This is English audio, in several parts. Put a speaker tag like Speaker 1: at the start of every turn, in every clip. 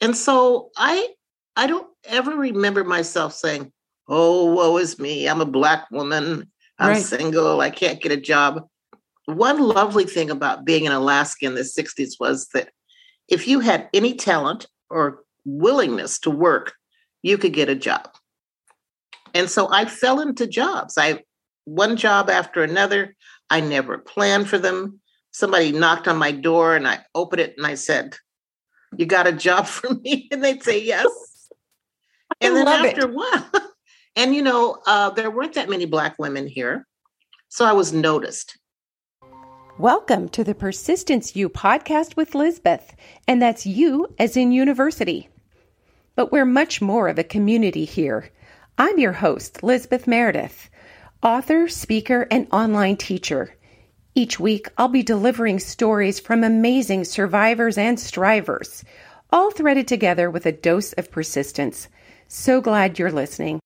Speaker 1: And so I I don't ever remember myself saying, "Oh, woe is me. I'm a black woman. I'm right. single. I can't get a job." One lovely thing about being in Alaska in the 60s was that if you had any talent or willingness to work, you could get a job. And so I fell into jobs. I one job after another. I never planned for them. Somebody knocked on my door and I opened it and I said, You got a job for me? And they'd say yes. I and then after a while, and you know, uh, there weren't that many Black women here. So I was noticed.
Speaker 2: Welcome to the Persistence U podcast with Lizbeth, and that's you as in university. But we're much more of a community here. I'm your host, Lizbeth Meredith author, speaker, and online teacher. Each week, I'll be delivering stories from amazing survivors and strivers, all threaded together with a dose of persistence. So glad you're listening.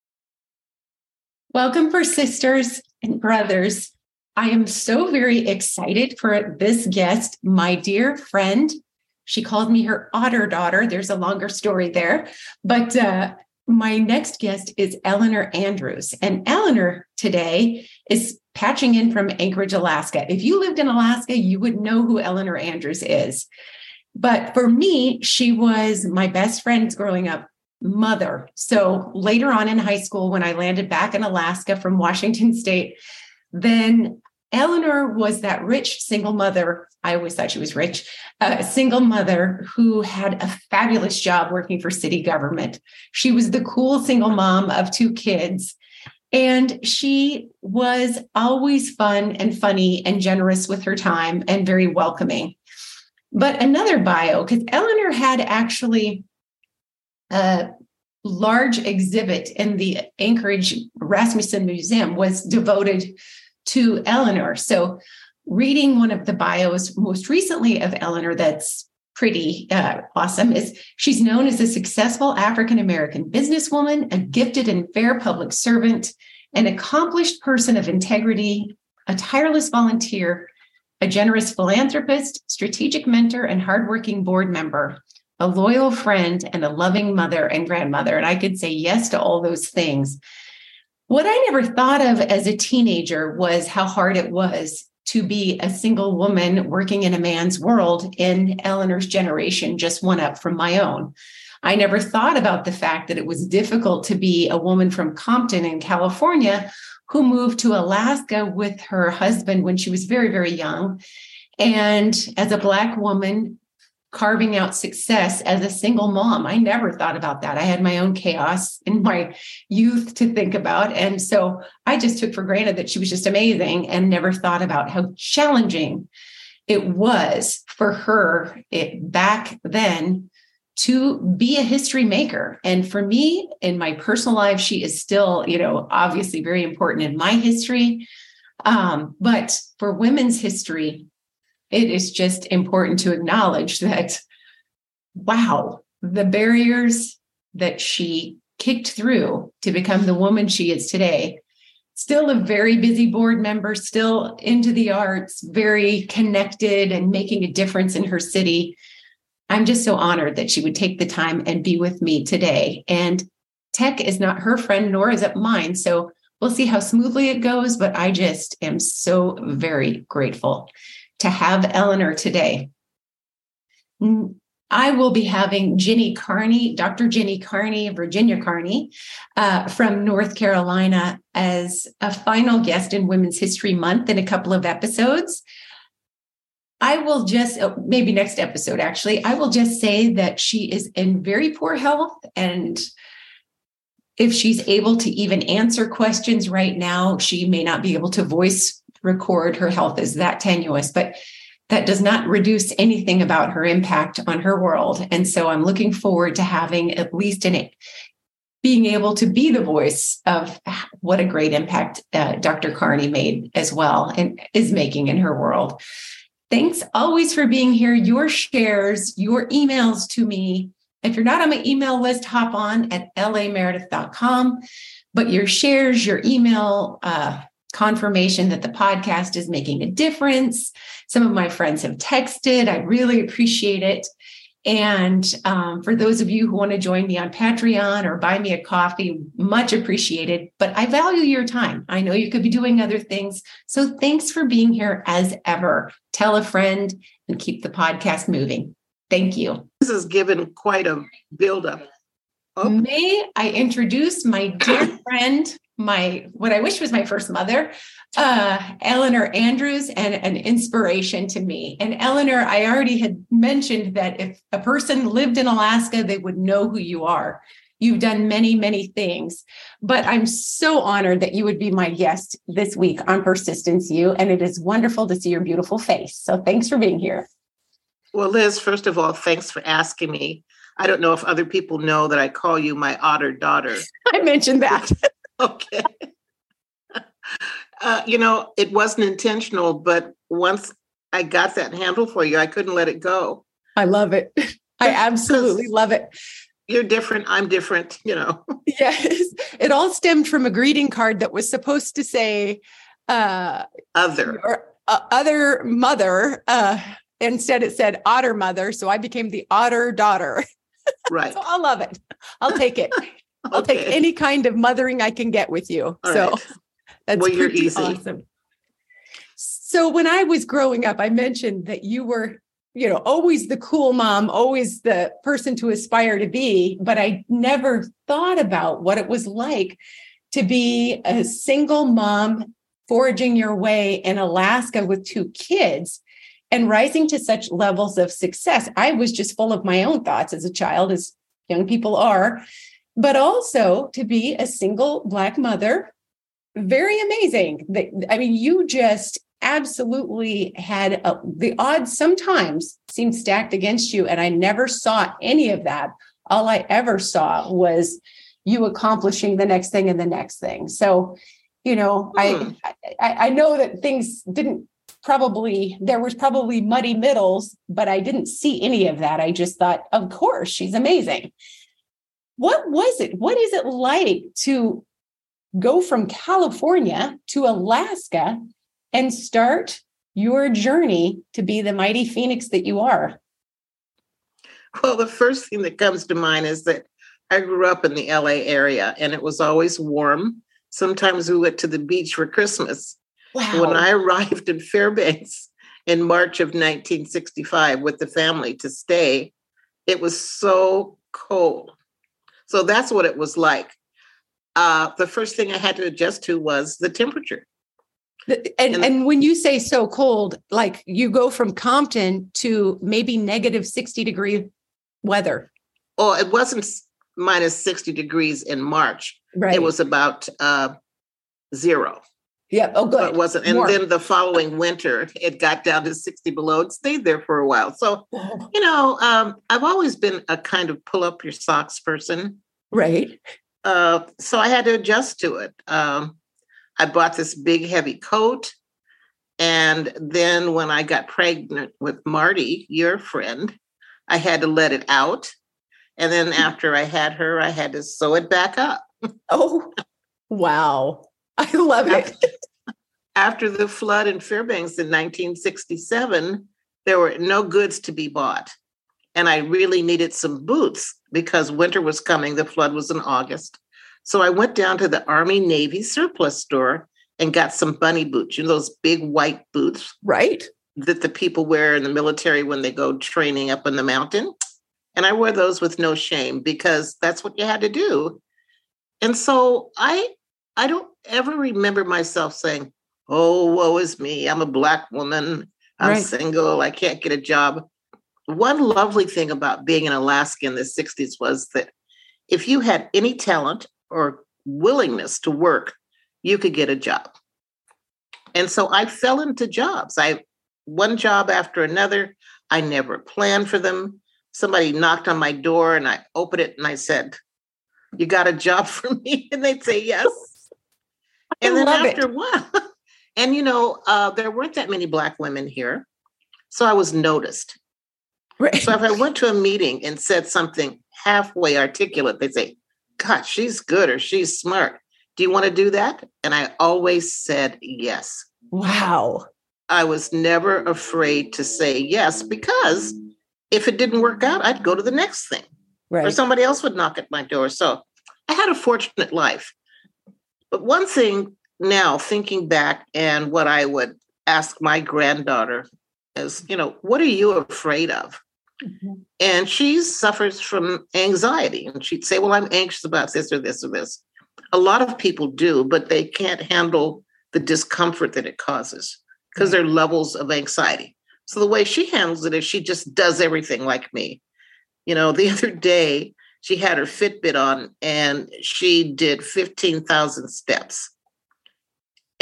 Speaker 3: Welcome, persisters and brothers. I am so very excited for this guest, my dear friend. She called me her otter daughter. There's a longer story there, but uh, my next guest is Eleanor Andrews. And Eleanor today is patching in from Anchorage, Alaska. If you lived in Alaska, you would know who Eleanor Andrews is. But for me, she was my best friend's growing up mother. So later on in high school, when I landed back in Alaska from Washington State, then Eleanor was that rich single mother. I always thought she was rich, a single mother who had a fabulous job working for city government. She was the cool single mom of two kids. And she was always fun and funny and generous with her time and very welcoming. But another bio, because Eleanor had actually a large exhibit in the Anchorage Rasmuson Museum was devoted to Eleanor. So, reading one of the bios most recently of Eleanor that's pretty uh, awesome is she's known as a successful African American businesswoman, a gifted and fair public servant, an accomplished person of integrity, a tireless volunteer, a generous philanthropist, strategic mentor, and hardworking board member, a loyal friend, and a loving mother and grandmother. And I could say yes to all those things. What I never thought of as a teenager was how hard it was to be a single woman working in a man's world in Eleanor's generation, just one up from my own. I never thought about the fact that it was difficult to be a woman from Compton in California who moved to Alaska with her husband when she was very, very young. And as a Black woman, carving out success as a single mom. I never thought about that. I had my own chaos in my youth to think about. And so I just took for granted that she was just amazing and never thought about how challenging it was for her it, back then to be a history maker. And for me, in my personal life, she is still, you know, obviously very important in my history. Um, but for women's history, it is just important to acknowledge that, wow, the barriers that she kicked through to become the woman she is today. Still a very busy board member, still into the arts, very connected and making a difference in her city. I'm just so honored that she would take the time and be with me today. And tech is not her friend, nor is it mine. So we'll see how smoothly it goes, but I just am so very grateful to have Eleanor today. I will be having Ginny Carney, Dr. Ginny Carney, Virginia Carney uh, from North Carolina as a final guest in Women's History Month in a couple of episodes. I will just, oh, maybe next episode actually, I will just say that she is in very poor health. And if she's able to even answer questions right now, she may not be able to voice record her health is that tenuous, but that does not reduce anything about her impact on her world. And so I'm looking forward to having at least in being able to be the voice of what a great impact uh, Dr. Carney made as well and is making in her world. Thanks always for being here. Your shares, your emails to me. If you're not on my email list, hop on at lameredith.com. But your shares, your email, uh, confirmation that the podcast is making a difference. Some of my friends have texted. I really appreciate it. And um, for those of you who want to join me on Patreon or buy me a coffee, much appreciated. But I value your time. I know you could be doing other things. So thanks for being here as ever. Tell a friend and keep the podcast moving. Thank you.
Speaker 1: This has given quite a buildup.
Speaker 3: Oh. May I introduce my dear friend, my what I wish was my first mother, uh, Eleanor Andrews, and an inspiration to me. And Eleanor, I already had mentioned that if a person lived in Alaska, they would know who you are. You've done many, many things, but I'm so honored that you would be my guest this week on Persistence U. And it is wonderful to see your beautiful face. So thanks for being here.
Speaker 1: Well, Liz, first of all, thanks for asking me. I don't know if other people know that I call you my otter daughter.
Speaker 3: I mentioned that.
Speaker 1: Okay. Uh, you know, it wasn't intentional, but once I got that handle for you, I couldn't let it go.
Speaker 3: I love it. I absolutely love it.
Speaker 1: You're different. I'm different, you know.
Speaker 3: Yes. It all stemmed from a greeting card that was supposed to say uh,
Speaker 1: other
Speaker 3: or uh, other mother. Uh, instead, it said otter mother. So I became the otter daughter.
Speaker 1: Right.
Speaker 3: so I love it. I'll take it. I'll okay. take any kind of mothering I can get with you. All so right. that's
Speaker 1: well, you're easy.
Speaker 3: awesome. So when I was growing up, I mentioned that you were, you know, always the cool mom, always the person to aspire to be, but I never thought about what it was like to be a single mom foraging your way in Alaska with two kids and rising to such levels of success. I was just full of my own thoughts as a child, as young people are, but also to be a single Black mother. Very amazing. I mean, you just absolutely had a, the odds sometimes seemed stacked against you. And I never saw any of that. All I ever saw was you accomplishing the next thing and the next thing. So, you know, I, hmm. I I know that things didn't probably there was probably muddy middles, but I didn't see any of that. I just thought, of course, she's amazing. What was it? What is it like to go from California to Alaska and start your journey to be the mighty phoenix that you are?
Speaker 1: Well, the first thing that comes to mind is that I grew up in the LA area and it was always warm. Sometimes we went to the beach for Christmas. Wow. When I arrived in Fairbanks in March of 1965 with the family to stay, it was so cold. So that's what it was like. Uh, the first thing I had to adjust to was the temperature.
Speaker 3: And, and, and when you say so cold, like you go from Compton to maybe negative 60 degree weather.
Speaker 1: Oh, it wasn't minus 60 degrees in March. Right. It was about uh, zero.
Speaker 3: Yeah. Oh, good.
Speaker 1: It wasn't. And More. then the following winter, it got down to 60 below and stayed there for a while. So, you know, um, I've always been a kind of pull up your socks person.
Speaker 3: Right.
Speaker 1: Uh, so I had to adjust to it. Um, I bought this big, heavy coat. And then when I got pregnant with Marty, your friend, I had to let it out. And then after I had her, I had to sew it back up.
Speaker 3: Oh, wow. I love it.
Speaker 1: After the flood in Fairbanks in 1967, there were no goods to be bought. And I really needed some boots because winter was coming. The flood was in August. So I went down to the Army Navy surplus store and got some bunny boots, you know, those big white boots.
Speaker 3: Right.
Speaker 1: That the people wear in the military when they go training up in the mountain. And I wore those with no shame because that's what you had to do. And so I I don't ever remember myself saying, Oh, woe is me. I'm a Black woman. I'm right. single. I can't get a job. One lovely thing about being in Alaska in the 60s was that if you had any talent or willingness to work, you could get a job. And so I fell into jobs. I one job after another. I never planned for them. Somebody knocked on my door and I opened it and I said, You got a job for me? And they'd say yes and then after a while, and you know, uh, there weren't that many Black women here. So I was noticed. Right. So if I went to a meeting and said something halfway articulate, they'd say, God, she's good or she's smart. Do you want to do that? And I always said yes.
Speaker 3: Wow.
Speaker 1: I was never afraid to say yes because if it didn't work out, I'd go to the next thing. Right. Or somebody else would knock at my door. So I had a fortunate life. But one thing now, thinking back, and what I would ask my granddaughter is, you know, what are you afraid of? Mm-hmm. And she suffers from anxiety. And she'd say, Well, I'm anxious about this or this or this. A lot of people do, but they can't handle the discomfort that it causes because mm-hmm. there are levels of anxiety. So the way she handles it is she just does everything like me. You know, the other day she had her Fitbit on and she did 15,000 steps.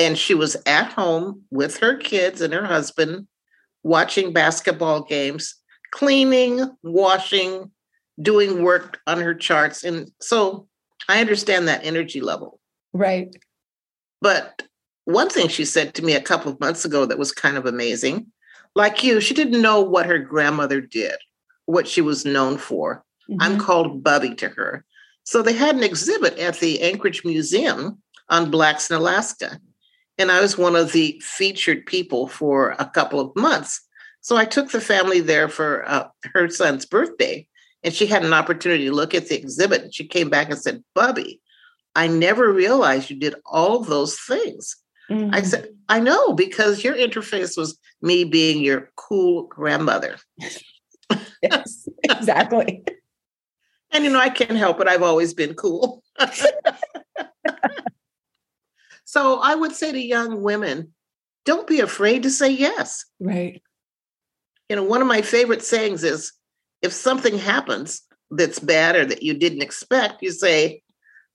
Speaker 1: And she was at home with her kids and her husband watching basketball games, cleaning, washing, doing work on her charts. And so I understand that energy level.
Speaker 3: Right.
Speaker 1: But one thing she said to me a couple of months ago that was kind of amazing like you, she didn't know what her grandmother did, what she was known for. Mm-hmm. I'm called Bubby to her. So they had an exhibit at the Anchorage Museum on Blacks in Alaska. And I was one of the featured people for a couple of months. So I took the family there for uh, her son's birthday. And she had an opportunity to look at the exhibit. And she came back and said, Bubby, I never realized you did all those things. Mm-hmm. I said, I know, because your interface was me being your cool grandmother.
Speaker 3: yes, exactly.
Speaker 1: and you know, I can't help it. I've always been cool. so I would say to young women, don't be afraid to say yes.
Speaker 3: Right.
Speaker 1: You know, one of my favorite sayings is if something happens that's bad or that you didn't expect, you say,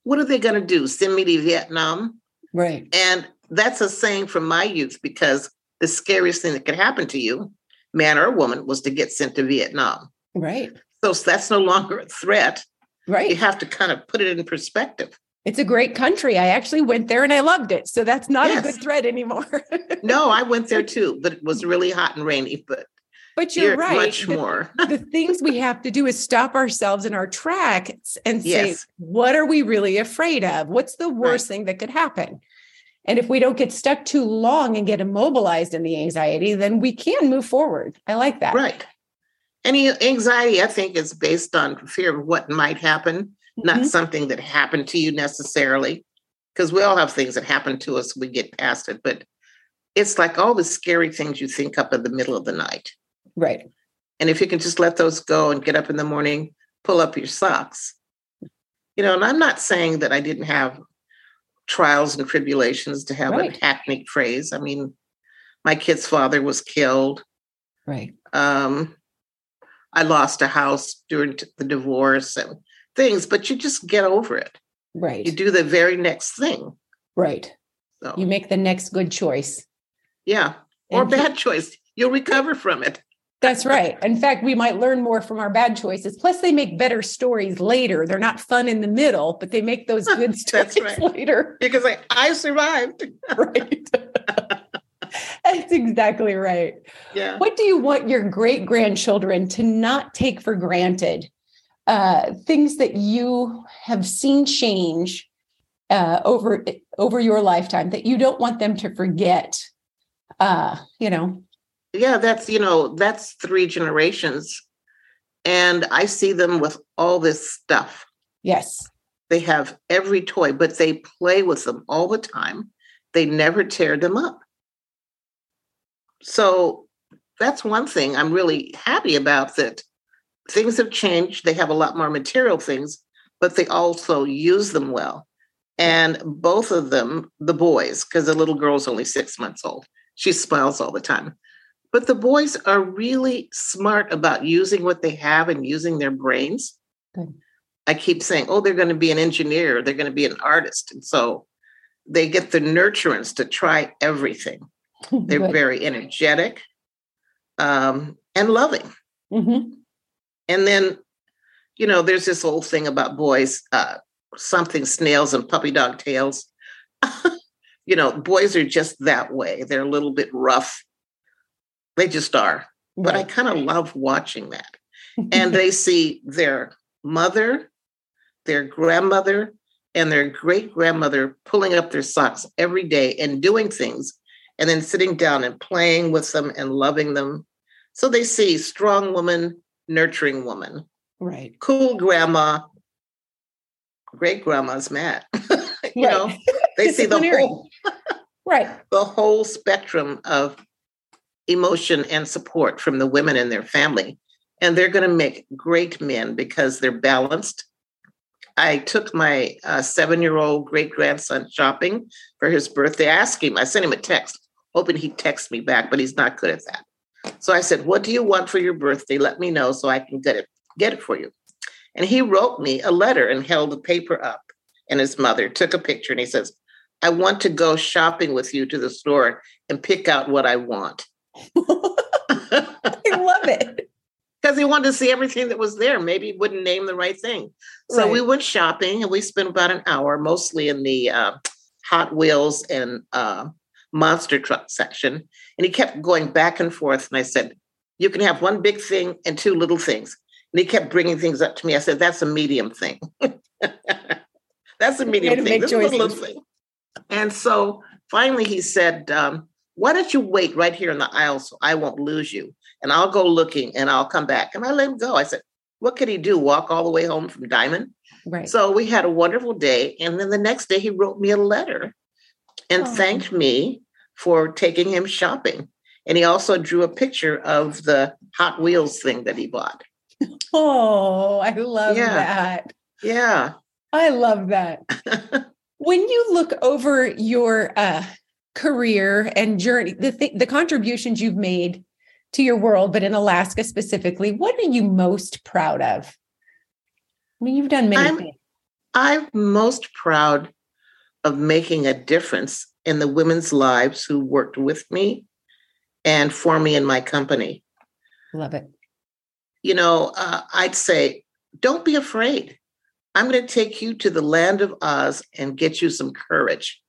Speaker 1: What are they going to do? Send me to Vietnam?
Speaker 3: Right.
Speaker 1: And that's a saying from my youth because the scariest thing that could happen to you, man or woman, was to get sent to Vietnam.
Speaker 3: Right.
Speaker 1: So that's no longer a threat.
Speaker 3: Right.
Speaker 1: You have to kind of put it in perspective.
Speaker 3: It's a great country. I actually went there and I loved it. So that's not yes. a good threat anymore.
Speaker 1: no, I went there too, but it was really hot and rainy. But
Speaker 3: but you're, you're right.
Speaker 1: Much the, more.
Speaker 3: the things we have to do is stop ourselves in our tracks and say, yes. what are we really afraid of? What's the worst right. thing that could happen? And if we don't get stuck too long and get immobilized in the anxiety, then we can move forward. I like that.
Speaker 1: Right. Any anxiety, I think, is based on fear of what might happen, mm-hmm. not something that happened to you necessarily. Because we all have things that happen to us, we get past it. But it's like all the scary things you think up in the middle of the night.
Speaker 3: Right.
Speaker 1: And if you can just let those go and get up in the morning, pull up your socks. You know, and I'm not saying that I didn't have trials and tribulations to have right. a hackneyed phrase. I mean, my kid's father was killed.
Speaker 3: Right.
Speaker 1: Um, I lost a house during the divorce and things, but you just get over it.
Speaker 3: Right.
Speaker 1: You do the very next thing.
Speaker 3: Right. So. You make the next good choice.
Speaker 1: Yeah. Or and bad choice. You'll recover from it.
Speaker 3: That's right. In fact, we might learn more from our bad choices. Plus, they make better stories later. They're not fun in the middle, but they make those good stories right. later.
Speaker 1: Because like, I survived.
Speaker 3: right. That's exactly right.
Speaker 1: Yeah.
Speaker 3: What do you want your great grandchildren to not take for granted? Uh, things that you have seen change uh, over over your lifetime that you don't want them to forget. Uh, you know,
Speaker 1: yeah, that's, you know, that's three generations. And I see them with all this stuff.
Speaker 3: Yes.
Speaker 1: They have every toy, but they play with them all the time. They never tear them up. So that's one thing I'm really happy about that things have changed. They have a lot more material things, but they also use them well. And both of them, the boys, because the little girl's only six months old, she smiles all the time. But the boys are really smart about using what they have and using their brains. Good. I keep saying, oh, they're going to be an engineer, they're going to be an artist. And so they get the nurturance to try everything. They're very energetic um, and loving. Mm-hmm. And then, you know, there's this whole thing about boys, uh, something snails and puppy dog tails. you know, boys are just that way. They're a little bit rough they just are. Right. But I kind of love watching that. and they see their mother, their grandmother, and their great grandmother pulling up their socks every day and doing things, and then sitting down and playing with them and loving them. So they see strong woman nurturing woman.
Speaker 4: Right.
Speaker 1: Cool grandma, great grandma's mad. you right. know, they see the whole
Speaker 4: right
Speaker 1: the whole spectrum of emotion and support from the women in their family. And they're going to make great men because they're balanced. I took my uh, seven year old great grandson shopping for his birthday. I asked him, I sent him a text, hoping he'd text me back, but he's not good at that. So I said, What do you want for your birthday? Let me know so I can get it, get it for you. And he wrote me a letter and held the paper up. And his mother took a picture and he says, I want to go shopping with you to the store and pick out what I want.
Speaker 4: I love it.
Speaker 1: Because he wanted to see everything that was there. Maybe he wouldn't name the right thing. So right. we went shopping and we spent about an hour, mostly in the uh, Hot Wheels and uh, monster truck section. And he kept going back and forth. And I said, You can have one big thing and two little things. And he kept bringing things up to me. I said, That's a medium thing. That's a medium thing. This is a little thing. And so finally he said, um, why don't you wait right here in the aisle so I won't lose you? And I'll go looking and I'll come back. And I let him go. I said, what could he do? Walk all the way home from Diamond?
Speaker 4: Right.
Speaker 1: So we had a wonderful day. And then the next day he wrote me a letter and oh. thanked me for taking him shopping. And he also drew a picture of the Hot Wheels thing that he bought.
Speaker 4: Oh, I love
Speaker 1: yeah.
Speaker 4: that.
Speaker 1: Yeah.
Speaker 4: I love that. when you look over your uh, career and journey, the th- the contributions you've made to your world, but in Alaska specifically, what are you most proud of? I mean, you've done many
Speaker 1: I'm,
Speaker 4: things.
Speaker 1: I'm most proud of making a difference in the women's lives who worked with me and for me in my company.
Speaker 4: Love it.
Speaker 1: You know, uh, I'd say, don't be afraid. I'm going to take you to the land of Oz and get you some courage.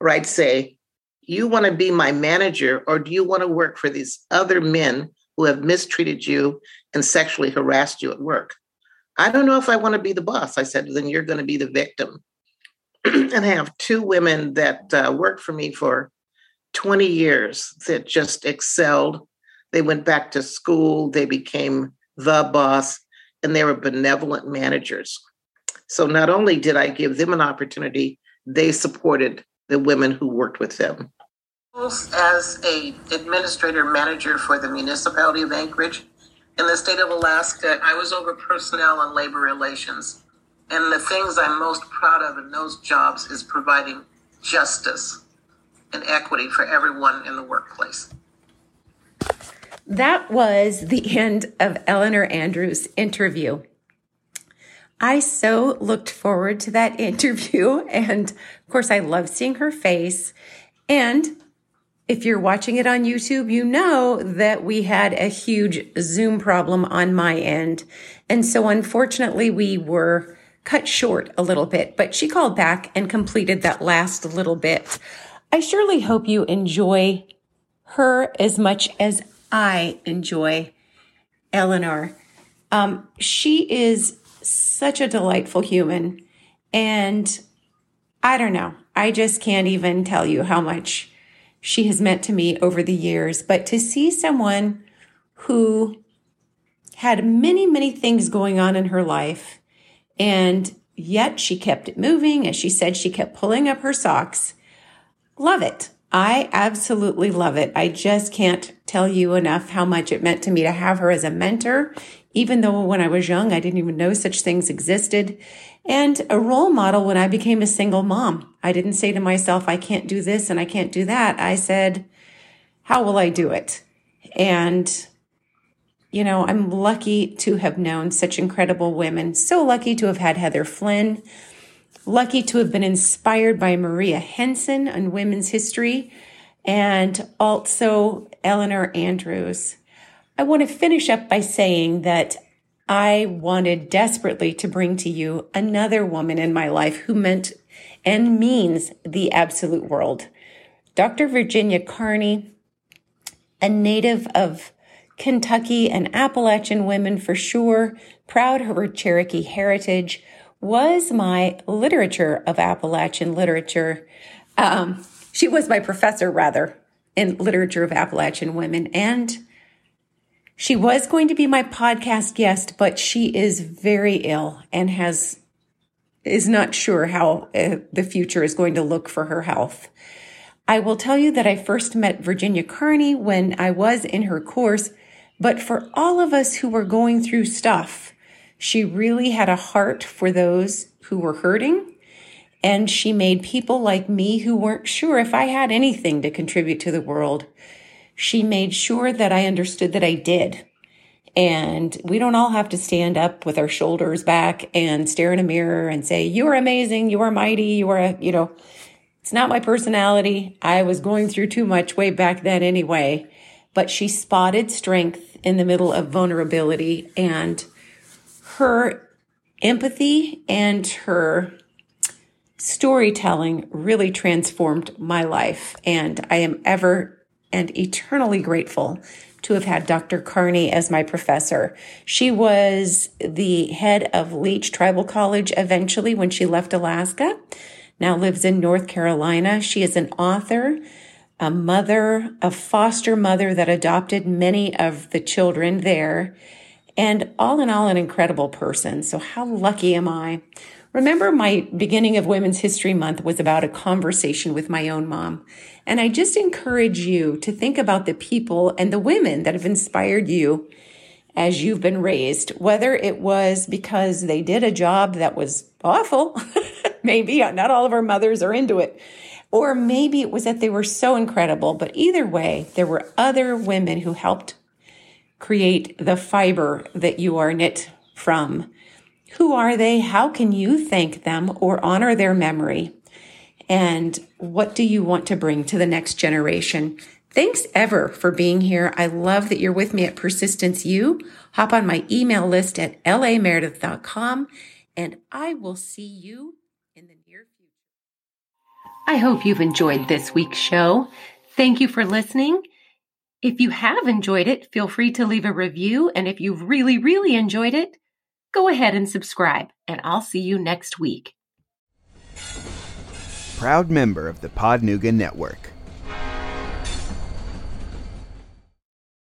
Speaker 1: Or I'd say, You want to be my manager, or do you want to work for these other men who have mistreated you and sexually harassed you at work? I don't know if I want to be the boss. I said, Then you're going to be the victim. and have two women that uh, worked for me for 20 years that just excelled. They went back to school, they became the boss, and they were benevolent managers. So not only did I give them an opportunity, they supported the women who worked with them. As a administrator manager for the municipality of Anchorage in the state of Alaska, I was over personnel and labor relations. And the things I'm most proud of in those jobs is providing justice and equity for everyone in the workplace.
Speaker 3: That was the end of Eleanor Andrews' interview. I so looked forward to that interview. And of course, I love seeing her face. And if you're watching it on YouTube, you know that we had a huge Zoom problem on my end. And so unfortunately, we were cut short a little bit, but she called back and completed that last little bit. I surely hope you enjoy her as much as I enjoy Eleanor. Um, she is such a delightful human. And I don't know, I just can't even tell you how much she has meant to me over the years. But to see someone who had many, many things going on in her life, and yet she kept it moving. As she said, she kept pulling up her socks. Love it. I absolutely love it. I just can't tell you enough how much it meant to me to have her as a mentor, even though when I was young, I didn't even know such things existed, and a role model when I became a single mom. I didn't say to myself, I can't do this and I can't do that. I said, how will I do it? And, you know, I'm lucky to have known such incredible women, so lucky to have had Heather Flynn, lucky to have been inspired by Maria Henson on women's history, and also Eleanor Andrews. I want to finish up by saying that I wanted desperately to bring to you another woman in my life who meant and means the absolute world. Dr. Virginia Carney, a native of Kentucky and Appalachian women for sure, proud of her Cherokee heritage, was my literature of Appalachian literature. Um, she was my professor, rather, in literature of Appalachian women. And She was going to be my podcast guest, but she is very ill and has is not sure how uh, the future is going to look for her health. I will tell you that I first met Virginia Carney when I was in her course, but for all of us who were going through stuff, she really had a heart for those who were hurting. And she made people like me who weren't sure if I had anything to contribute to the world. She made sure that I understood that I did and we don't all have to stand up with our shoulders back and stare in a mirror and say, you are amazing. You are mighty. You are, a, you know, it's not my personality. I was going through too much way back then anyway, but she spotted strength in the middle of vulnerability and her empathy and her storytelling really transformed my life. And I am ever and eternally grateful to have had Dr. Carney as my professor. She was the head of Leech Tribal College eventually when she left Alaska, now lives in North Carolina. She is an author, a mother, a foster mother that adopted many of the children there, and all in all, an incredible person. So, how lucky am I? Remember, my beginning of Women's History Month was about a conversation with my own mom. And I just encourage you to think about the people and the women that have inspired you as you've been raised, whether it was because they did a job that was awful. maybe not all of our mothers are into it. Or maybe it was that they were so incredible. But either way, there were other women who helped create the fiber that you are knit from. Who are they? How can you thank them or honor their memory? And what do you want to bring to the next generation? Thanks ever for being here. I love that you're with me at Persistence U. Hop on my email list at lameredith.com and I will see you in the near future. I hope you've enjoyed this week's show. Thank you for listening. If you have enjoyed it, feel free to leave a review. And if you've really, really enjoyed it, go ahead and subscribe, and I'll see you next week.
Speaker 5: Proud member of the Podnuga Network.